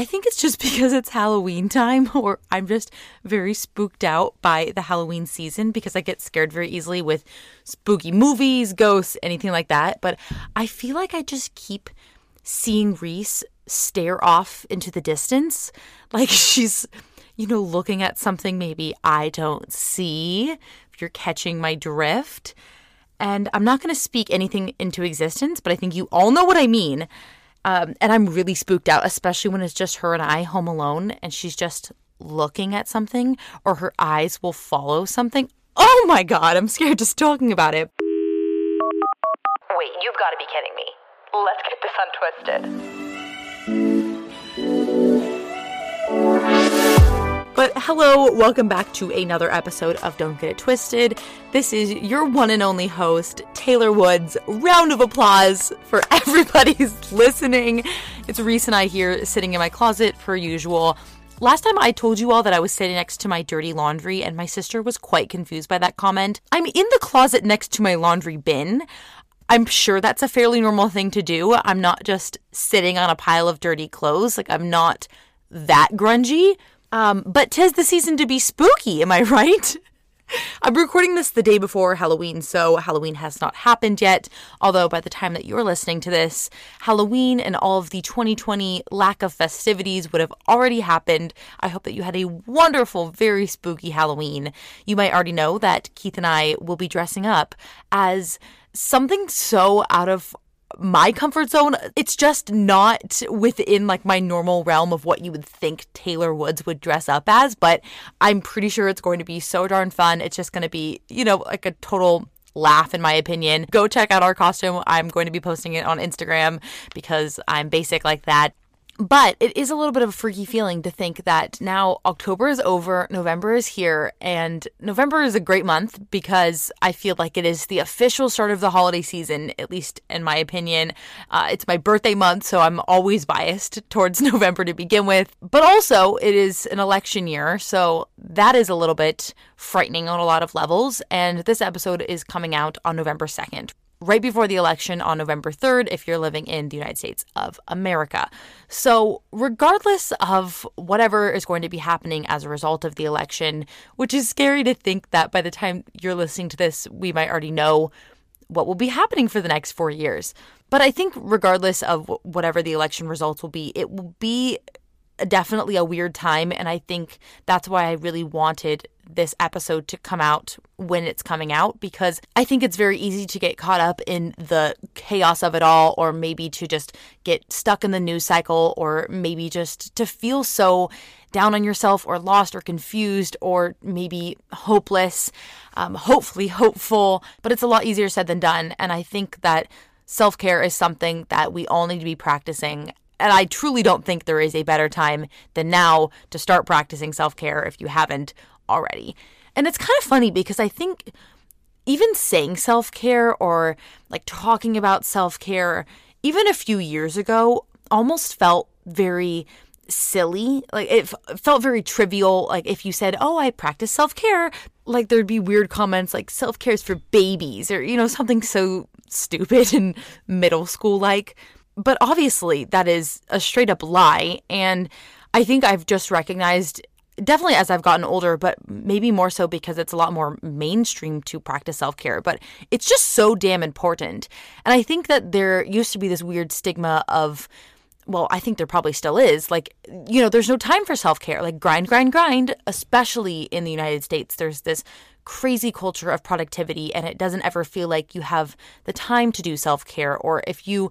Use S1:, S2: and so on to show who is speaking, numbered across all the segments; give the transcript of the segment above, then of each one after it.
S1: I think it's just because it's Halloween time, or I'm just very spooked out by the Halloween season because I get scared very easily with spooky movies, ghosts, anything like that. But I feel like I just keep seeing Reese stare off into the distance. Like she's, you know, looking at something maybe I don't see, if you're catching my drift. And I'm not going to speak anything into existence, but I think you all know what I mean. Um, and I'm really spooked out, especially when it's just her and I home alone and she's just looking at something or her eyes will follow something. Oh my God, I'm scared just talking about it.
S2: Wait, you've got to be kidding me. Let's get this untwisted.
S1: Hello, welcome back to another episode of Don't Get It Twisted. This is your one and only host, Taylor Woods. Round of applause for everybody who's listening. It's Reese and I here sitting in my closet per usual. Last time I told you all that I was sitting next to my dirty laundry, and my sister was quite confused by that comment. I'm in the closet next to my laundry bin. I'm sure that's a fairly normal thing to do. I'm not just sitting on a pile of dirty clothes. Like, I'm not that grungy. Um, but tis the season to be spooky, am I right? I'm recording this the day before Halloween, so Halloween has not happened yet. Although, by the time that you're listening to this, Halloween and all of the 2020 lack of festivities would have already happened. I hope that you had a wonderful, very spooky Halloween. You might already know that Keith and I will be dressing up as something so out of my comfort zone. It's just not within like my normal realm of what you would think Taylor Woods would dress up as, but I'm pretty sure it's going to be so darn fun. It's just going to be, you know, like a total laugh in my opinion. Go check out our costume. I'm going to be posting it on Instagram because I'm basic like that. But it is a little bit of a freaky feeling to think that now October is over, November is here, and November is a great month because I feel like it is the official start of the holiday season, at least in my opinion. Uh, it's my birthday month, so I'm always biased towards November to begin with. But also, it is an election year, so that is a little bit frightening on a lot of levels. And this episode is coming out on November 2nd right before the election on November 3rd if you're living in the United States of America. So, regardless of whatever is going to be happening as a result of the election, which is scary to think that by the time you're listening to this, we might already know what will be happening for the next four years. But I think, regardless of whatever the election results will be, it will be definitely a weird time. And I think that's why I really wanted this episode to come out when it's coming out because I think it's very easy to get caught up in the chaos of it all, or maybe to just get stuck in the news cycle, or maybe just to feel so down on yourself, or lost, or confused, or maybe hopeless, um, hopefully hopeful. But it's a lot easier said than done. And I think that self care is something that we all need to be practicing and I truly don't think there is a better time than now to start practicing self care if you haven't already. And it's kind of funny because I think even saying self care or like talking about self care, even a few years ago, almost felt very silly. Like it felt very trivial. Like if you said, "Oh, I practice self care," like there'd be weird comments like "self care is for babies" or you know something so stupid and middle school like. But obviously, that is a straight up lie. And I think I've just recognized, definitely as I've gotten older, but maybe more so because it's a lot more mainstream to practice self care, but it's just so damn important. And I think that there used to be this weird stigma of, well, I think there probably still is. Like, you know, there's no time for self care. Like, grind, grind, grind, especially in the United States. There's this crazy culture of productivity, and it doesn't ever feel like you have the time to do self care. Or if you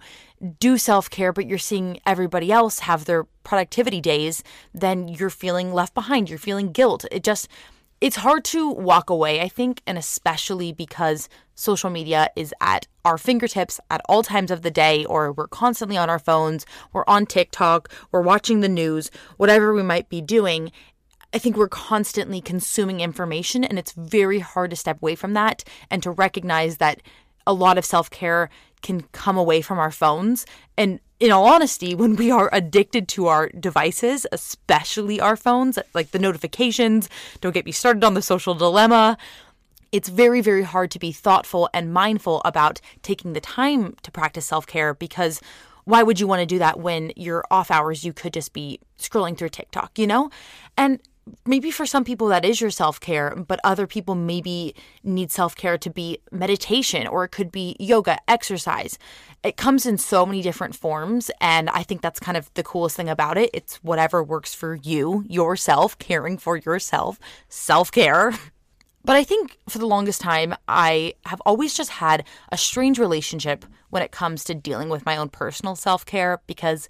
S1: do self care, but you're seeing everybody else have their productivity days, then you're feeling left behind. You're feeling guilt. It just, it's hard to walk away, I think, and especially because social media is at our fingertips at all times of the day, or we're constantly on our phones, we're on TikTok, we're watching the news, whatever we might be doing. I think we're constantly consuming information, and it's very hard to step away from that and to recognize that a lot of self care can come away from our phones. And in all honesty, when we are addicted to our devices, especially our phones, like the notifications, don't get me started on the social dilemma, it's very, very hard to be thoughtful and mindful about taking the time to practice self care because why would you want to do that when your off hours you could just be scrolling through TikTok, you know? And maybe for some people that is your self care, but other people maybe need self care to be meditation or it could be yoga, exercise. It comes in so many different forms. And I think that's kind of the coolest thing about it. It's whatever works for you, yourself, caring for yourself, self care. But I think for the longest time, I have always just had a strange relationship when it comes to dealing with my own personal self care because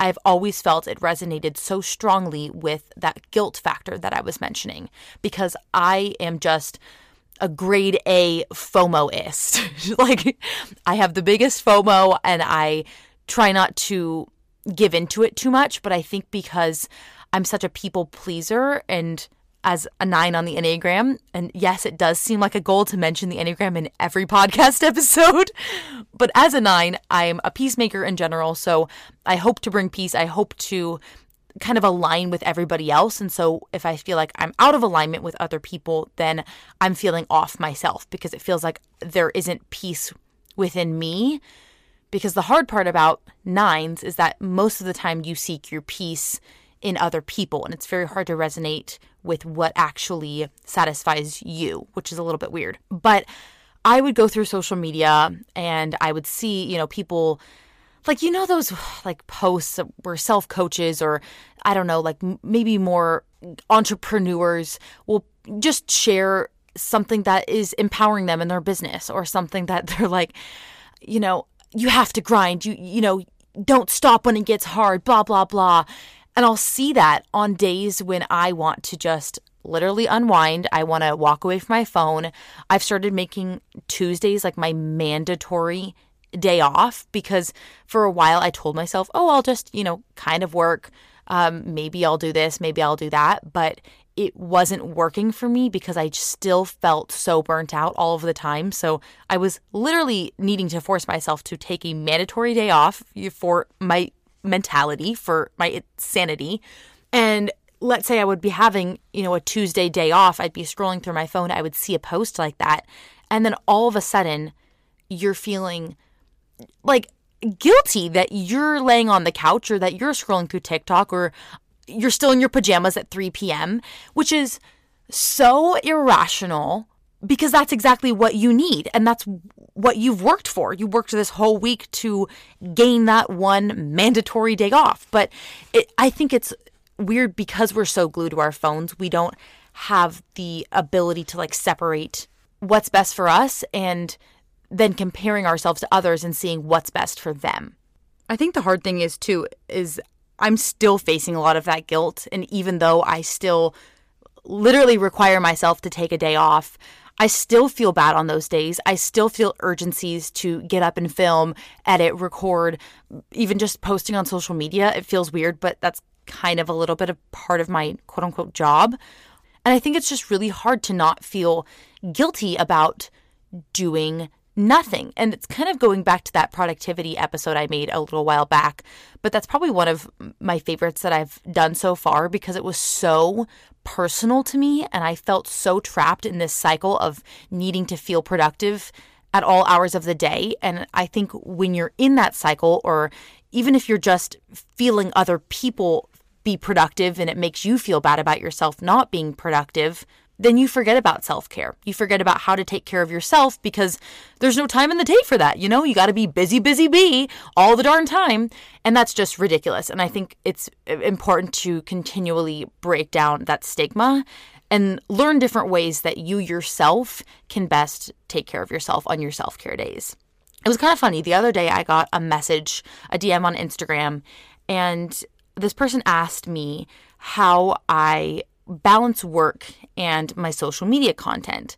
S1: I've always felt it resonated so strongly with that guilt factor that I was mentioning because I am just a grade A FOMOist. like, I have the biggest FOMO and I try not to give into it too much, but I think because I'm such a people pleaser and as a nine on the Enneagram. And yes, it does seem like a goal to mention the Enneagram in every podcast episode. But as a nine, I'm a peacemaker in general. So I hope to bring peace. I hope to kind of align with everybody else. And so if I feel like I'm out of alignment with other people, then I'm feeling off myself because it feels like there isn't peace within me. Because the hard part about nines is that most of the time you seek your peace in other people. And it's very hard to resonate with what actually satisfies you, which is a little bit weird. But I would go through social media and I would see, you know, people like, you know, those like posts where self coaches or I don't know, like maybe more entrepreneurs will just share something that is empowering them in their business or something that they're like, you know, you have to grind, you, you know, don't stop when it gets hard, blah, blah, blah. And I'll see that on days when I want to just literally unwind. I want to walk away from my phone. I've started making Tuesdays like my mandatory day off because for a while I told myself, oh, I'll just, you know, kind of work. Um, maybe I'll do this, maybe I'll do that. But it wasn't working for me because I still felt so burnt out all of the time. So I was literally needing to force myself to take a mandatory day off for my mentality, for my sanity. And let's say I would be having, you know, a Tuesday day off, I'd be scrolling through my phone, I would see a post like that. And then all of a sudden, you're feeling like guilty that you're laying on the couch or that you're scrolling through TikTok or you're still in your pajamas at 3 p.m., which is so irrational because that's exactly what you need and that's what you've worked for. You worked this whole week to gain that one mandatory day off. But it, I think it's weird because we're so glued to our phones, we don't have the ability to like separate what's best for us and then comparing ourselves to others and seeing what's best for them. I think the hard thing is too is I'm still facing a lot of that guilt and even though I still literally require myself to take a day off, I still feel bad on those days. I still feel urgencies to get up and film, edit, record, even just posting on social media. It feels weird, but that's kind of a little bit of part of my quote unquote job. And I think it's just really hard to not feel guilty about doing nothing. And it's kind of going back to that productivity episode I made a little while back, but that's probably one of my favorites that I've done so far because it was so personal to me and I felt so trapped in this cycle of needing to feel productive at all hours of the day. And I think when you're in that cycle, or even if you're just feeling other people be productive and it makes you feel bad about yourself not being productive, then you forget about self care. You forget about how to take care of yourself because there's no time in the day for that. You know, you got to be busy, busy bee all the darn time. And that's just ridiculous. And I think it's uh, important to continually break down that stigma and learn different ways that you yourself can best take care of yourself on your self care days. It was kind of funny. The other day, I got a message, a DM on Instagram, and this person asked me how I balance work and my social media content.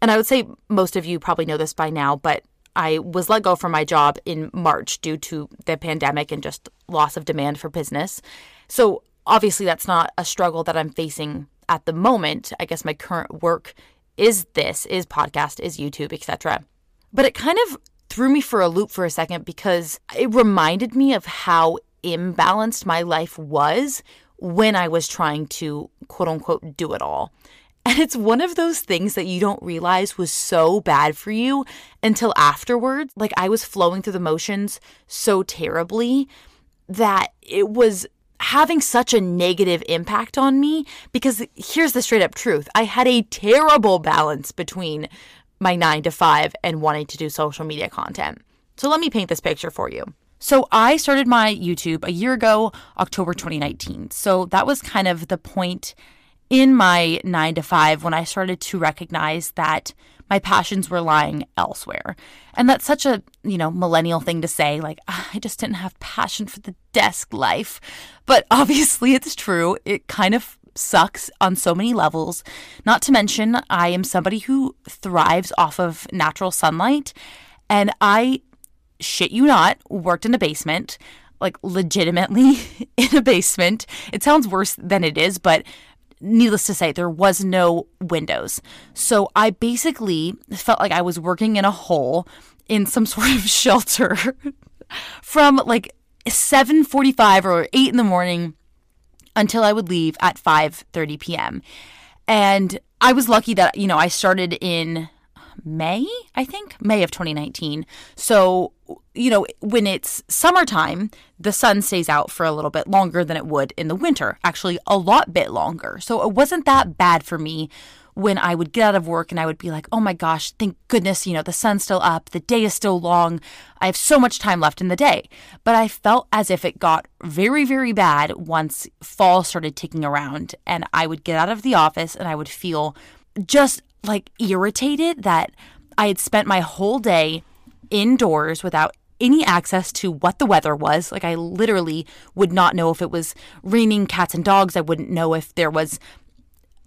S1: And I would say most of you probably know this by now, but I was let go from my job in March due to the pandemic and just loss of demand for business. So obviously that's not a struggle that I'm facing at the moment. I guess my current work is this, is podcast, is YouTube, etc. But it kind of threw me for a loop for a second because it reminded me of how imbalanced my life was when I was trying to quote unquote do it all. And it's one of those things that you don't realize was so bad for you until afterwards. Like I was flowing through the motions so terribly that it was having such a negative impact on me because here's the straight up truth I had a terrible balance between my nine to five and wanting to do social media content. So let me paint this picture for you. So I started my YouTube a year ago, October 2019. So that was kind of the point in my nine to five when I started to recognize that my passions were lying elsewhere. And that's such a, you know, millennial thing to say, like, ah, I just didn't have passion for the desk life. But obviously it's true. It kind of sucks on so many levels. Not to mention, I am somebody who thrives off of natural sunlight. And I, shit you not, worked in a basement, like legitimately in a basement. It sounds worse than it is, but needless to say, there was no windows. So I basically felt like I was working in a hole in some sort of shelter from like 7:45 or 8 in the morning until I would leave at 5:30 p.m. And I was lucky that you know I started in May, I think, May of 2019. So, you know, when it's summertime, the sun stays out for a little bit longer than it would in the winter, actually, a lot bit longer. So, it wasn't that bad for me when I would get out of work and I would be like, oh my gosh, thank goodness, you know, the sun's still up, the day is still long, I have so much time left in the day. But I felt as if it got very, very bad once fall started ticking around and I would get out of the office and I would feel just like irritated that I had spent my whole day indoors without any access to what the weather was. Like, I literally would not know if it was raining cats and dogs. I wouldn't know if there was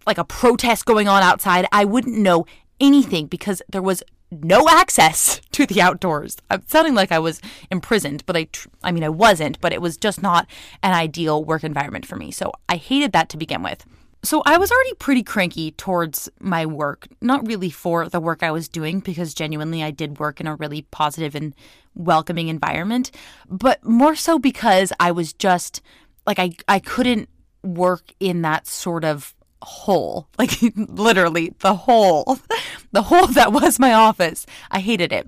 S1: like a protest going on outside. I wouldn't know anything because there was no access to the outdoors. I'm sounding like I was imprisoned, but I tr- I mean I wasn't, but it was just not an ideal work environment for me. So I hated that to begin with. So I was already pretty cranky towards my work, not really for the work I was doing, because genuinely I did work in a really positive and welcoming environment, but more so because I was just like, I, I couldn't work in that sort of hole, like literally the hole, the hole that was my office. I hated it.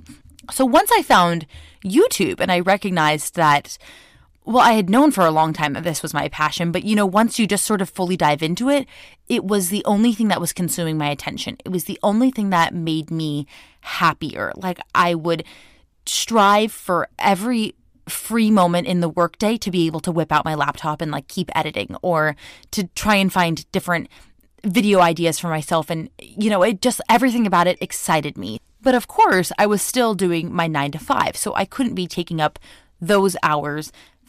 S1: So once I found YouTube and I recognized that well, I had known for a long time that this was my passion, but you know, once you just sort of fully dive into it, it was the only thing that was consuming my attention. It was the only thing that made me happier. Like I would strive for every free moment in the workday to be able to whip out my laptop and like keep editing or to try and find different video ideas for myself and you know, it just everything about it excited me. But of course, I was still doing my 9 to 5, so I couldn't be taking up those hours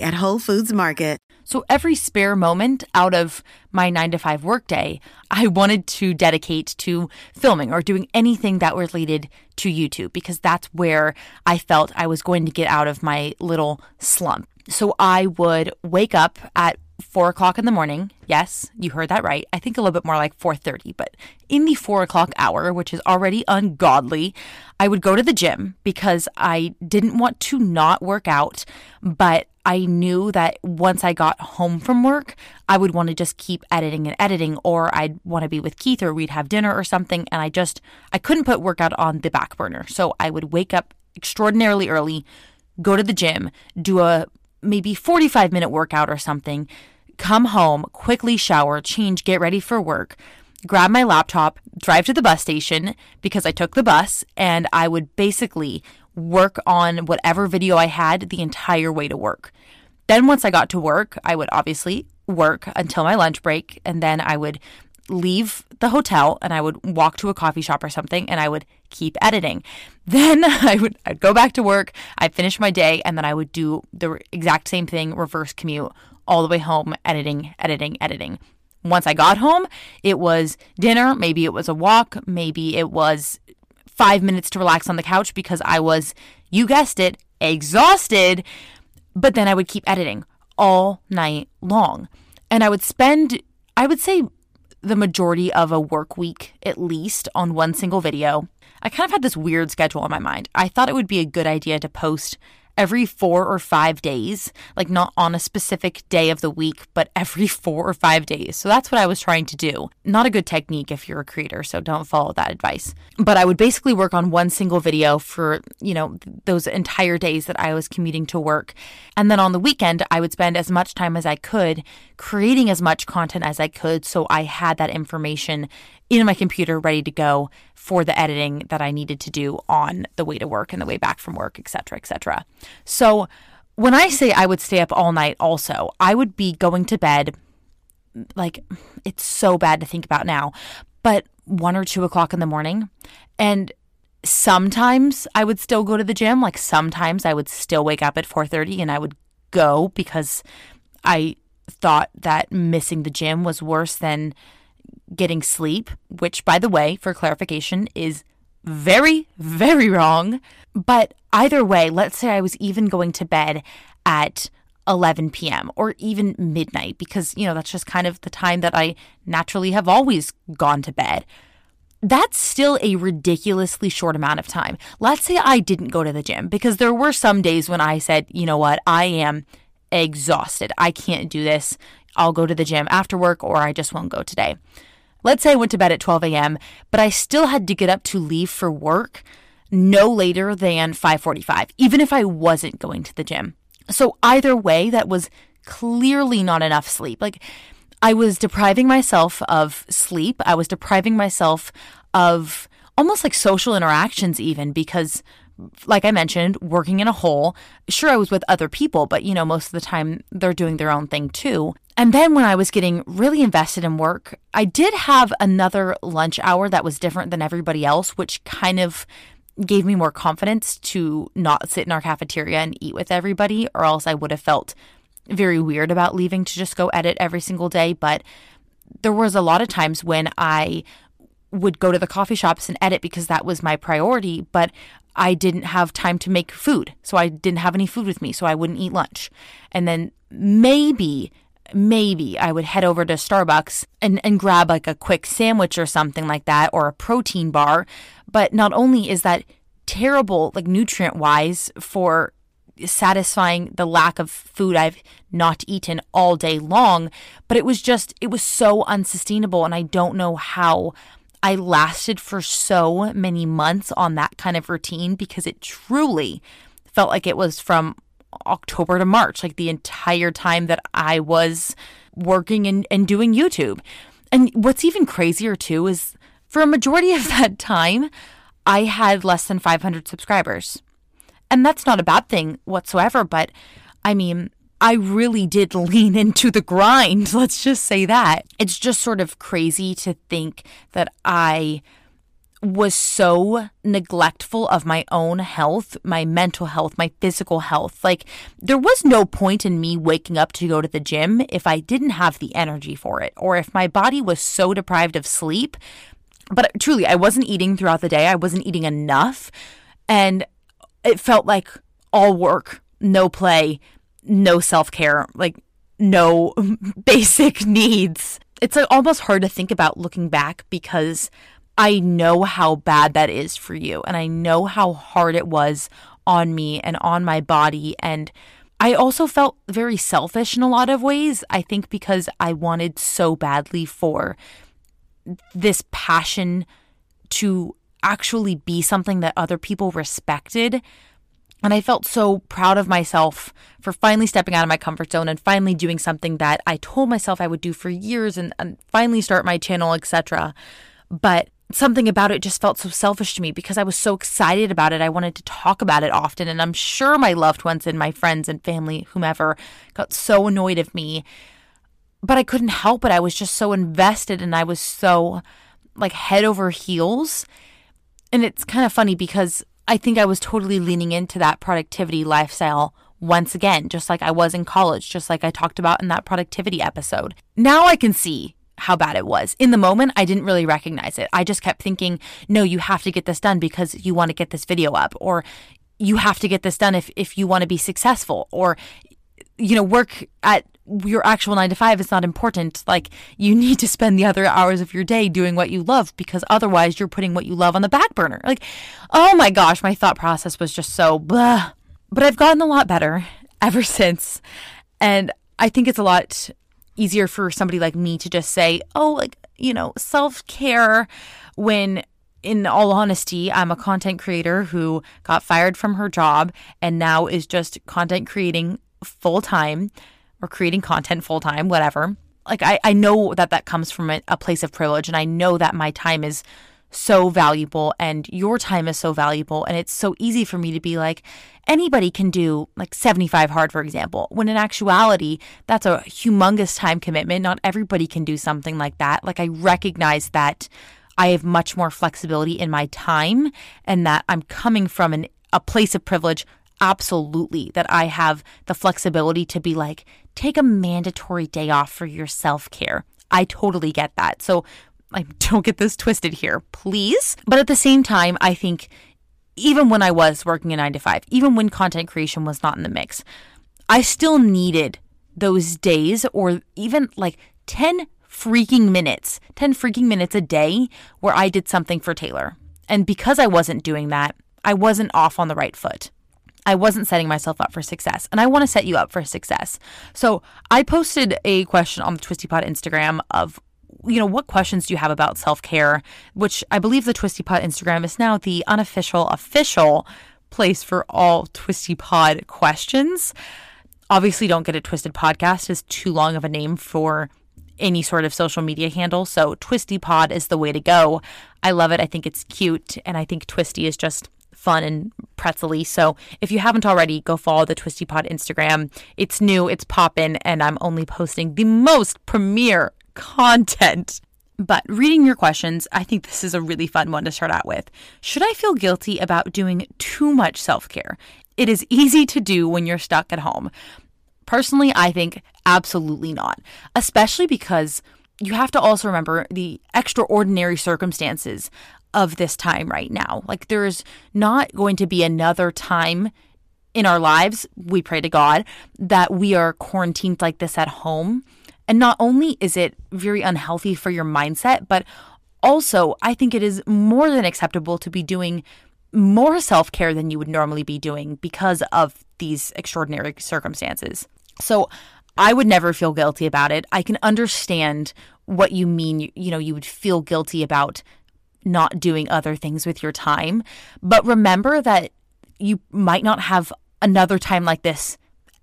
S3: at Whole Foods Market.
S1: So every spare moment out of my nine to five workday, I wanted to dedicate to filming or doing anything that related to YouTube because that's where I felt I was going to get out of my little slump. So I would wake up at four o'clock in the morning. Yes, you heard that right. I think a little bit more like 4:30, but in the four o'clock hour, which is already ungodly, I would go to the gym because I didn't want to not work out, but I knew that once I got home from work, I would want to just keep editing and editing, or I'd want to be with Keith or we'd have dinner or something. And I just, I couldn't put workout on the back burner. So I would wake up extraordinarily early, go to the gym, do a maybe 45 minute workout or something, come home, quickly shower, change, get ready for work, grab my laptop, drive to the bus station because I took the bus, and I would basically work on whatever video I had the entire way to work. Then, once I got to work, I would obviously work until my lunch break, and then I would leave the hotel and I would walk to a coffee shop or something and I would keep editing. Then I would I'd go back to work, I'd finish my day and then I would do the exact same thing, reverse commute all the way home, editing, editing, editing. Once I got home, it was dinner, maybe it was a walk, maybe it was 5 minutes to relax on the couch because I was you guessed it, exhausted, but then I would keep editing all night long. And I would spend I would say the majority of a work week at least on one single video. I kind of had this weird schedule in my mind. I thought it would be a good idea to post every four or five days, like not on a specific day of the week, but every four or five days. So that's what I was trying to do. Not a good technique if you're a creator, so don't follow that advice. But I would basically work on one single video for, you know, those entire days that I was commuting to work. And then on the weekend, I would spend as much time as I could creating as much content as I could so I had that information in my computer ready to go for the editing that I needed to do on the way to work and the way back from work, etc., etc. So when I say I would stay up all night also, I would be going to bed like it's so bad to think about now, but one or two o'clock in the morning. And sometimes I would still go to the gym. Like sometimes I would still wake up at 4:30 and I would go because I thought that missing the gym was worse than getting sleep, which, by the way, for clarification, is very, very wrong. But either way, let's say I was even going to bed at 11 p.m. or even midnight, because, you know, that's just kind of the time that I naturally have always gone to bed. That's still a ridiculously short amount of time. Let's say I didn't go to the gym because there were some days when I said, you know what, I am exhausted. I can't do this. I'll go to the gym after work or I just won't go today. Let's say I went to bed at 12 a.m., but I still had to get up to leave for work no later than 5:45, even if I wasn't going to the gym. So either way, that was clearly not enough sleep. Like I was depriving myself of sleep. I was depriving myself of almost like social interactions even because like I mentioned, working in a hole. Sure, I was with other people, but you know, most of the time they're doing their own thing too. And then when I was getting really invested in work, I did have another lunch hour that was different than everybody else, which kind of gave me more confidence to not sit in our cafeteria and eat with everybody, or else I would have felt very weird about leaving to just go edit every single day. But there was a lot of times when I would go to the coffee shops and edit because that was my priority, but I didn't have time to make food. So I didn't have any food with me, so I wouldn't eat lunch. And then maybe maybe I would head over to Starbucks and, and grab like a quick sandwich or something like that or a protein bar. But not only is that terrible, like nutrient wise, for satisfying the lack of food I've not eaten all day long, but it was just, it was so unsustainable. And I don't know how I lasted for so many months on that kind of routine because it truly felt like it was from October to March, like the entire time that I was working and, and doing YouTube. And what's even crazier too is for a majority of that time, I had less than 500 subscribers. And that's not a bad thing whatsoever, but I mean, I really did lean into the grind. Let's just say that. It's just sort of crazy to think that I was so neglectful of my own health, my mental health, my physical health. Like, there was no point in me waking up to go to the gym if I didn't have the energy for it, or if my body was so deprived of sleep. But truly, I wasn't eating throughout the day, I wasn't eating enough. And it felt like all work, no play, no self care, like, no basic needs. It's like almost hard to think about looking back because I know how bad that is for you. And I know how hard it was on me and on my body. And I also felt very selfish in a lot of ways. I think because I wanted so badly for this passion to actually be something that other people respected. And I felt so proud of myself for finally stepping out of my comfort zone and finally doing something that I told myself I would do for years and, and finally start my channel, etc. But something about it just felt so selfish to me because I was so excited about it. I wanted to talk about it often. And I'm sure my loved ones and my friends and family, whomever, got so annoyed of me. But I couldn't help it. I was just so invested and I was so like head over heels. And it's kind of funny because I think I was totally leaning into that productivity lifestyle once again, just like I was in college, just like I talked about in that productivity episode. Now I can see how bad it was. In the moment, I didn't really recognize it. I just kept thinking, no, you have to get this done because you want to get this video up, or you have to get this done if, if you want to be successful, or, you know, work at your actual nine to five is not important. Like, you need to spend the other hours of your day doing what you love because otherwise you're putting what you love on the back burner. Like, oh my gosh, my thought process was just so blah. But I've gotten a lot better ever since. And I think it's a lot easier for somebody like me to just say, oh, like, you know, self care when in all honesty, I'm a content creator who got fired from her job and now is just content creating full time or creating content full time, whatever. Like, I, I know that that comes from a, a place of privilege, and I know that my time is so valuable and your time is so valuable. And it's so easy for me to be like, anybody can do like 75 hard, for example, when in actuality, that's a humongous time commitment. Not everybody can do something like that. Like, I recognize that I have much more flexibility in my time and that I'm coming from an, a place of privilege absolutely that I have the flexibility to be like, take a mandatory day off for your self care. I totally get that. So, like, don't get this twisted here, please. But at the same time, I think even when I was working a nine to five, even when content creation was not in the mix, I still needed those days or even like 10 freaking minutes, 10 freaking minutes a day where I did something for Taylor. And because I wasn't doing that, I wasn't off on the right foot. I wasn't setting myself up for success, and I want to set you up for success. So I posted a question on the Twisty Pod Instagram of, you know, what questions do you have about self care? Which I believe the Twisty Pod Instagram is now the unofficial, official place for all Twisty Pod questions. Obviously, don't get it twisted. Podcast is too long of a name for any sort of social media handle. So Twisty Pod is the way to go. I love it. I think it's cute. And I think Twisty is just fun and pretzely. So if you haven't already, go follow the Twisty Pod Instagram. It's new, it's poppin', and I'm only posting the most premiere content. But reading your questions, I think this is a really fun one to start out with. Should I feel guilty about doing too much self care? It is easy to do when you're stuck at home. Personally, I think absolutely not, especially because you have to also remember the extraordinary circumstances of this time right now. Like, there's not going to be another time in our lives, we pray to God, that we are quarantined like this at home. And not only is it very unhealthy for your mindset, but also I think it is more than acceptable to be doing more self care than you would normally be doing because of these extraordinary circumstances. So I would never feel guilty about it. I can understand what you mean. You, you know, you would feel guilty about not doing other things with your time. But remember that you might not have another time like this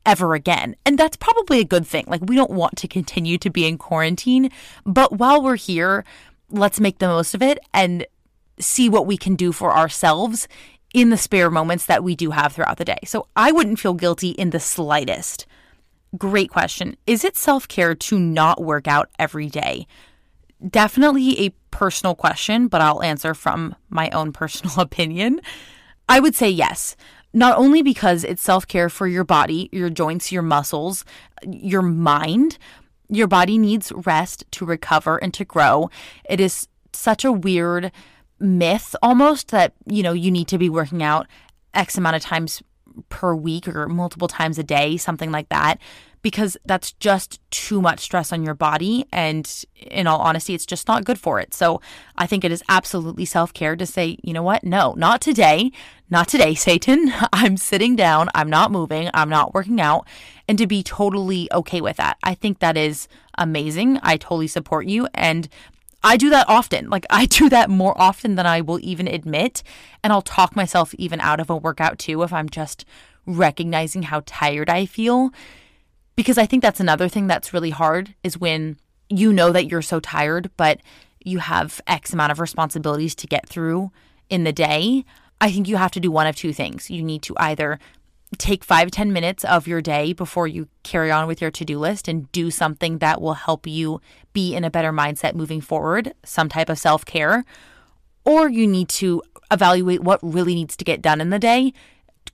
S1: ever again. And that's probably a good thing. Like, we don't want to continue to be in quarantine. But while we're here, let's make the most of it and see what we can do for ourselves in the spare moments that we do have throughout the day. So I wouldn't feel guilty in the slightest. Great question. Is it self care to not work out every day? Definitely a personal question, but I'll answer from my own personal opinion. I would say yes. Not only because it's self care for your body, your joints, your muscles, your mind. Your body needs rest to recover and to grow. It is such a weird myth almost that, you know, you need to be working out X amount of times per week or multiple times a day, something like that because that's just too much stress on your body. And in all honesty, it's just not good for it. So I think it is absolutely self care to say, you know what? No, not today. Not today, Satan. I'm sitting down. I'm not moving. I'm not working out. And to be totally okay with that. I think that is amazing. I totally support you. And I do that often. Like I do that more often than I will even admit. And I'll talk myself even out of a workout too if I'm just recognizing how tired I feel. Because I think that's another thing that's really hard is when you know that you're so tired, but you have X amount of responsibilities to get through in the day. I think you have to do one of two things. You need to either take five ten minutes of your day before you carry on with your to do list and do something that will help you be in a better mindset moving forward, some type of self care. Or you need to evaluate what really needs to get done in the day,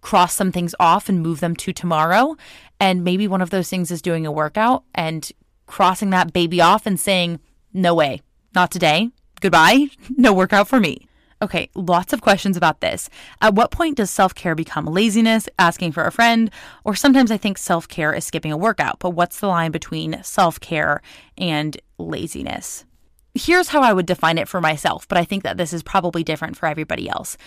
S1: cross some things off and move them to tomorrow. And maybe one of those things is doing a workout and crossing that baby off and saying, no way, not today. Goodbye. No workout for me. Okay, lots of questions about this. At what point does self care become laziness, asking for a friend? Or sometimes I think self care is skipping a workout, but what's the line between self care and laziness? Here's how I would define it for myself, but I think that this is probably different for everybody else.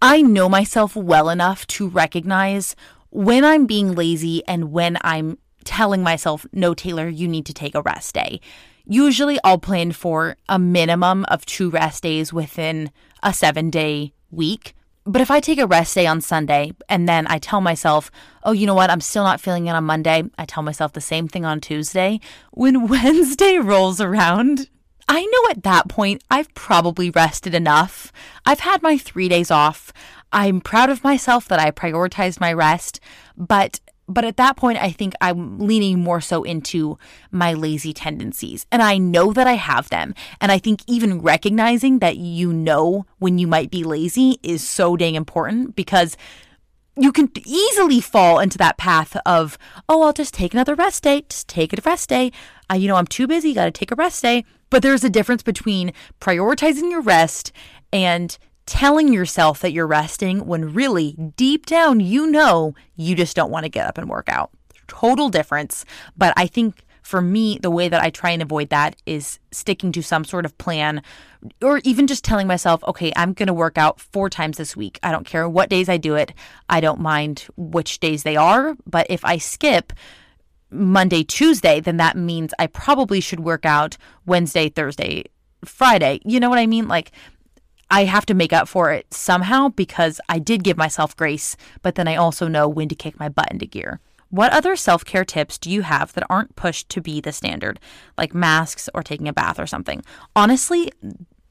S1: I know myself well enough to recognize when I'm being lazy and when I'm telling myself, no, Taylor, you need to take a rest day. Usually I'll plan for a minimum of two rest days within a seven day week. But if I take a rest day on Sunday and then I tell myself, oh, you know what, I'm still not feeling it on Monday, I tell myself the same thing on Tuesday. When Wednesday rolls around, I know at that point I've probably rested enough. I've had my three days off. I'm proud of myself that I prioritized my rest, but but at that point, I think I'm leaning more so into my lazy tendencies. And I know that I have them. And I think even recognizing that you know when you might be lazy is so dang important because you can easily fall into that path of, oh, I'll just take another rest day. Just take a rest day. Uh, you know, I'm too busy. Got to take a rest day. But there's a difference between prioritizing your rest and telling yourself that you're resting when really deep down you know you just don't want to get up and work out. Total difference. But I think for me, the way that I try and avoid that is sticking to some sort of plan or even just telling myself, okay, I'm going to work out four times this week. I don't care what days I do it. I don't mind which days they are. But if I skip, Monday, Tuesday, then that means I probably should work out Wednesday, Thursday, Friday. You know what I mean? Like I have to make up for it somehow because I did give myself grace, but then I also know when to kick my butt into gear. What other self care tips do you have that aren't pushed to be the standard, like masks or taking a bath or something? Honestly,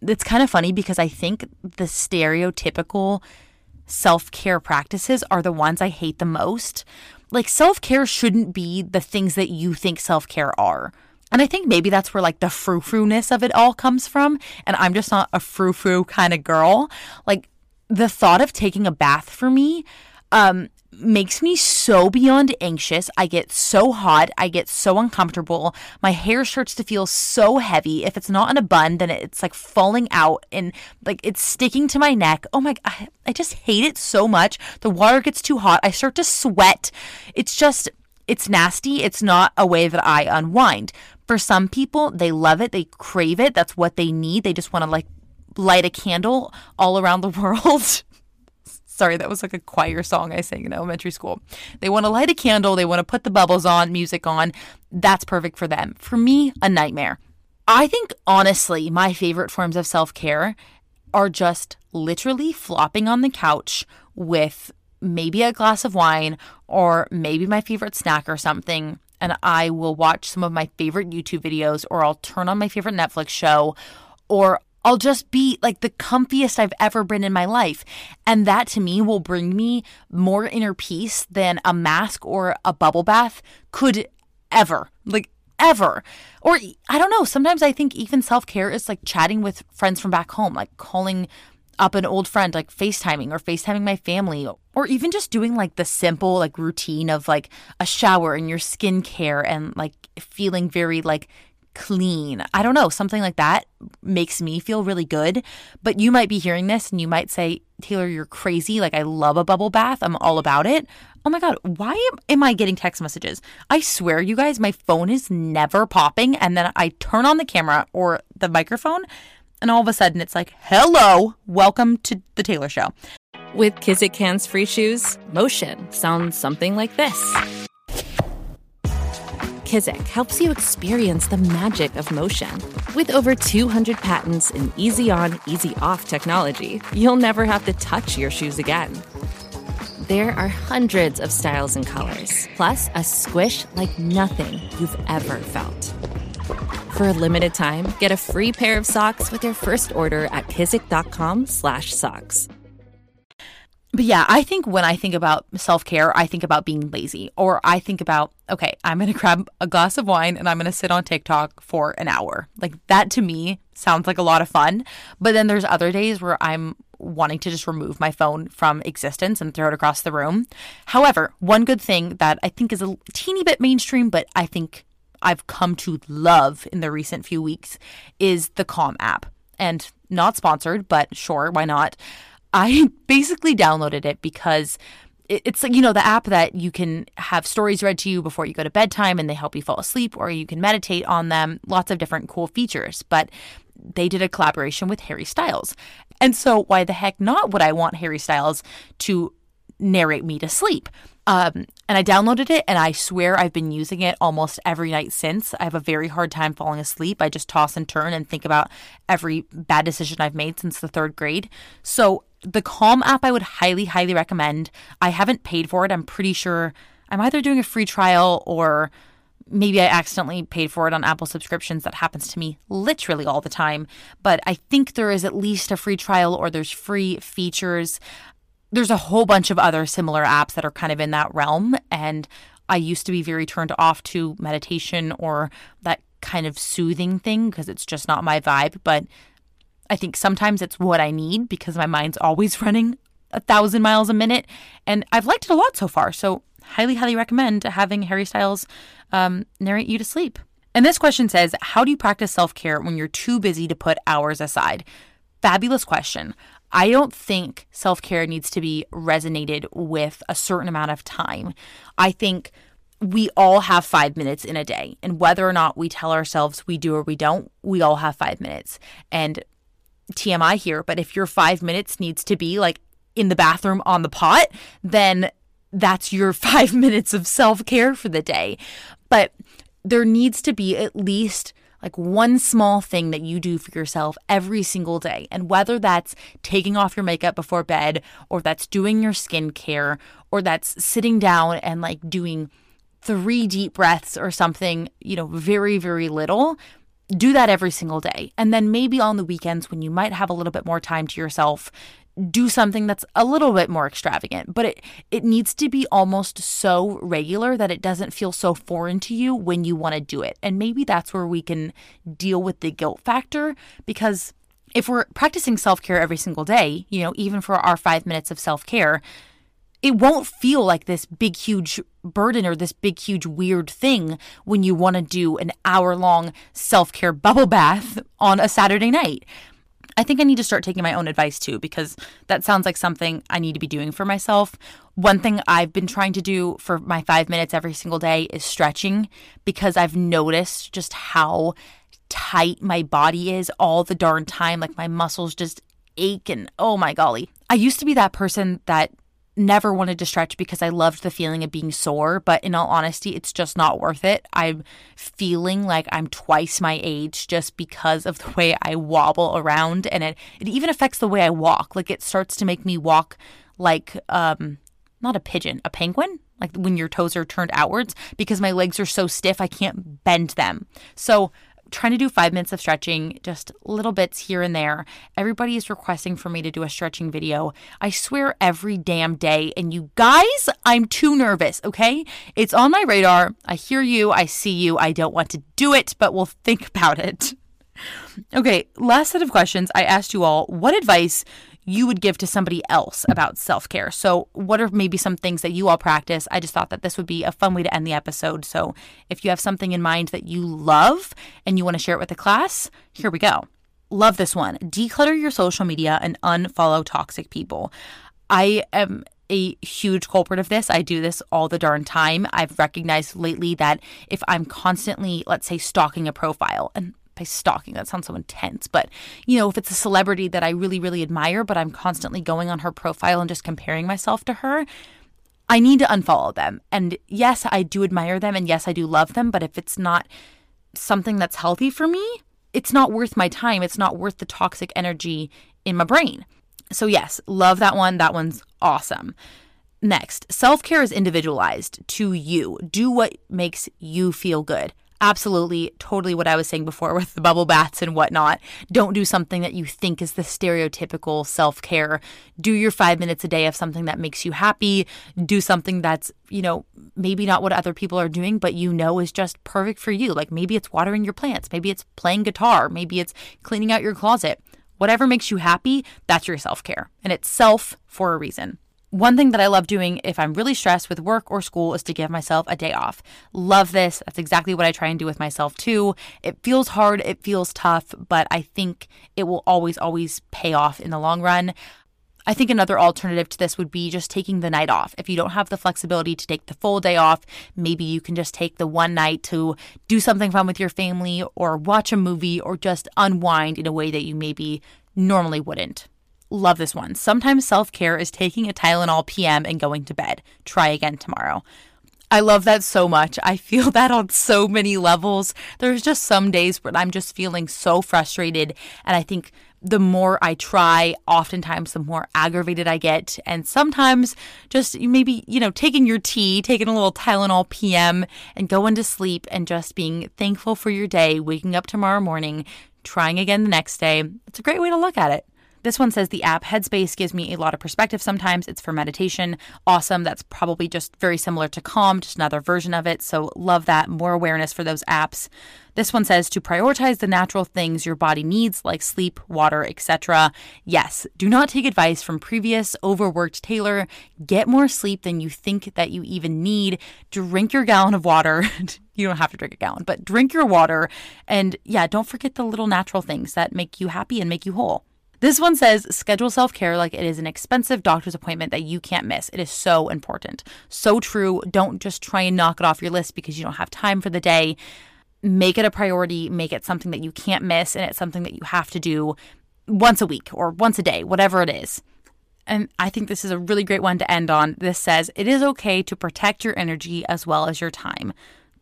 S1: it's kind of funny because I think the stereotypical self care practices are the ones I hate the most. Like, self care shouldn't be the things that you think self care are. And I think maybe that's where like the frou frou ness of it all comes from. And I'm just not a frou frou kind of girl. Like the thought of taking a bath for me um, makes me so beyond anxious. I get so hot. I get so uncomfortable. My hair starts to feel so heavy. If it's not in a bun, then it's like falling out and like it's sticking to my neck. Oh my, I, I just hate it so much. The water gets too hot. I start to sweat. It's just, it's nasty. It's not a way that I unwind. For some people, they love it, they crave it, that's what they need. They just want to like light a candle all around the world. Sorry, that was like a choir song I sang in elementary school. They want to light a candle, they want to put the bubbles on, music on. That's perfect for them. For me, a nightmare. I think honestly, my favorite forms of self care are just literally flopping on the couch with maybe a glass of wine or maybe my favorite snack or something, and I will watch some of my favorite YouTube videos, or I'll turn on my favorite Netflix show, or I'll just be like the comfiest I've ever been in my life. And that to me will bring me more inner peace than a mask or a bubble bath could ever. Like, ever. Or I don't know. Sometimes I think even self care is like chatting with friends from back home, like calling up an old friend, like FaceTiming or FaceTiming my family, or even just doing like the simple like routine of like a shower and your skincare and like feeling very like clean. I don't know, something like that makes me feel really good. But you might be hearing this and you might say, Taylor, you're crazy. Like, I love a bubble bath. I'm all about it. Oh my God, why am, am I getting text messages? I swear, you guys, my phone is never popping. And then I turn on the camera or the microphone and all of a sudden it's like, hello, welcome to the Taylor Show.
S4: With Kizik Hands Free Shoes, motion sounds something like this. Kizik helps you experience the magic of motion. With over 200 patents and easy on, easy off technology, you'll never have to touch your shoes again. There are hundreds of styles and colors, plus a squish like nothing you've ever felt. For a limited time, get a free pair of socks with your first order at kizik.com slash socks.
S1: But yeah, I think when I think about self care, I think about being lazy, or I think about, okay, I'm going to grab a glass of wine and I'm going to sit on TikTok for an hour. Like that to me sounds like a lot of fun. But then there's other days where I'm wanting to just remove my phone from existence and throw it across the room. However, one good thing that I think is a teeny bit mainstream, but I think I've come to love in the recent few weeks is the Calm app. And not sponsored, but sure, why not? I basically downloaded it because it's like you know the app that you can have stories read to you before you go to bedtime and they help you fall asleep or you can meditate on them lots of different cool features but they did a collaboration with Harry Styles and so why the heck not would I want Harry Styles to narrate me to sleep um, and I downloaded it and I swear I've been using it almost every night since. I have a very hard time falling asleep. I just toss and turn and think about every bad decision I've made since the third grade. So the Calm app I would highly, highly recommend. I haven't paid for it. I'm pretty sure I'm either doing a free trial or maybe I accidentally paid for it on Apple subscriptions. That happens to me literally all the time. But I think there is at least a free trial or there's free features. There's a whole bunch of other similar apps that are kind of in that realm. And I used to be very turned off to meditation or that kind of soothing thing because it's just not my vibe. But I think sometimes it's what I need because my mind's always running a thousand miles a minute. And I've liked it a lot so far. So, highly, highly recommend having Harry Styles um, narrate you to sleep. And this question says How do you practice self care when you're too busy to put hours aside? Fabulous question. I don't think self care needs to be resonated with a certain amount of time. I think we all have five minutes in a day. And whether or not we tell ourselves we do or we don't, we all have five minutes. And TMI here, but if your five minutes needs to be like in the bathroom on the pot, then that's your five minutes of self care for the day. But there needs to be at least like one small thing that you do for yourself every single day. And whether that's taking off your makeup before bed, or that's doing your skincare, or that's sitting down and like doing three deep breaths or something, you know, very, very little do that every single day. And then maybe on the weekends when you might have a little bit more time to yourself, do something that's a little bit more extravagant. But it it needs to be almost so regular that it doesn't feel so foreign to you when you want to do it. And maybe that's where we can deal with the guilt factor because if we're practicing self-care every single day, you know, even for our 5 minutes of self-care, it won't feel like this big, huge burden or this big, huge, weird thing when you want to do an hour long self care bubble bath on a Saturday night. I think I need to start taking my own advice too, because that sounds like something I need to be doing for myself. One thing I've been trying to do for my five minutes every single day is stretching because I've noticed just how tight my body is all the darn time. Like my muscles just ache and oh my golly. I used to be that person that never wanted to stretch because I loved the feeling of being sore, but in all honesty, it's just not worth it. I'm feeling like I'm twice my age just because of the way I wobble around and it it even affects the way I walk. Like it starts to make me walk like um not a pigeon, a penguin, like when your toes are turned outwards because my legs are so stiff I can't bend them. So trying to do five minutes of stretching, just little bits here and there. Everybody is requesting for me to do a stretching video. I swear every damn day. And you guys, I'm too nervous, okay? It's on my radar. I hear you. I see you. I don't want to do it, but we'll think about it. Okay, last set of questions. I asked you all what advice you would give to somebody else about self care. So, what are maybe some things that you all practice? I just thought that this would be a fun way to end the episode. So, if you have something in mind that you love and you want to share it with the class, here we go. Love this one. Declutter your social media and unfollow toxic people. I am a huge culprit of this. I do this all the darn time. I've recognized lately that if I'm constantly, let's say, stalking a profile, and by stalking. That sounds so intense. But, you know, if it's a celebrity that I really, really admire, but I'm constantly going on her profile and just comparing myself to her, I need to unfollow them. And yes, I do admire them and yes, I do love them, but if it's not something that's healthy for me, it's not worth my time. It's not worth the toxic energy in my brain. So, yes, love that one. That one's awesome. Next, self care is individualized to you. Do what makes you feel good absolutely totally what I was saying before with the bubble baths and whatnot. Don't do something that you think is the stereotypical self care. Do your five minutes a day of something that makes you happy. Do something that's, you know, maybe not what other people are doing, but you know is just perfect for you. Like maybe it's watering your plants, maybe it's playing guitar, maybe it's cleaning out your closet. Whatever makes you happy, that's your self care. And it's self for a reason. One thing that I love doing if I'm really stressed with work or school is to give myself a day off. Love this. That's exactly what I try and do with myself too. It feels hard, it feels tough, but I think it will always, always pay off in the long run. I think another alternative to this would be just taking the night off. If you don't have the flexibility to take the full day off, maybe you can just take the one night to do something fun with your family or watch a movie or just unwind in a way that you maybe normally wouldn't. Love this one. Sometimes self care is taking a Tylenol PM and going to bed. Try again tomorrow. I love that so much. I feel that on so many levels. There's just some days where I'm just feeling so frustrated. And I think the more I try, oftentimes the more aggravated I get. And sometimes just maybe, you know, taking your tea, taking a little Tylenol PM and going to sleep and just being thankful for your day, waking up tomorrow morning, trying again the next day. It's a great way to look at it. This one says the app Headspace gives me a lot of perspective sometimes. It's for meditation. Awesome. That's probably just very similar to Calm, just another version of it. So love that. More awareness for those apps. This one says to prioritize the natural things your body needs like sleep, water, etc. Yes, do not take advice from previous overworked Taylor. Get more sleep than you think that you even need. Drink your gallon of water. you don't have to drink a gallon, but drink your water and yeah, don't forget the little natural things that make you happy and make you whole. This one says schedule self care like it is an expensive doctor's appointment that you can't miss. It is so important. So true. Don't just try and knock it off your list because you don't have time for the day. Make it a priority, make it something that you can't miss, and it's something that you have to do once a week or once a day, whatever it is. And I think this is a really great one to end on. This says it is okay to protect your energy as well as your time.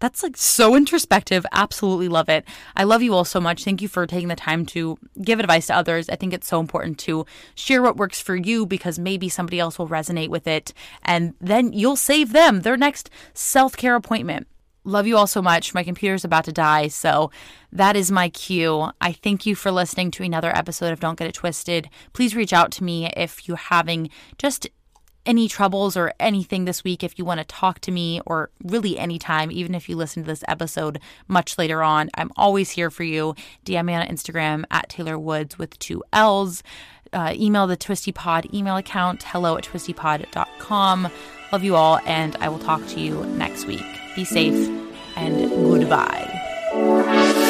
S1: That's like so introspective. Absolutely love it. I love you all so much. Thank you for taking the time to give advice to others. I think it's so important to share what works for you because maybe somebody else will resonate with it and then you'll save them their next self care appointment. Love you all so much. My computer's about to die, so that is my cue. I thank you for listening to another episode of Don't Get It Twisted. Please reach out to me if you're having just any troubles or anything this week, if you want to talk to me or really anytime, even if you listen to this episode much later on, I'm always here for you. DM me on Instagram at Taylor Woods with two L's. Uh, email the Twisty Pod email account, hello at twistypod.com. Love you all, and I will talk to you next week. Be safe and goodbye.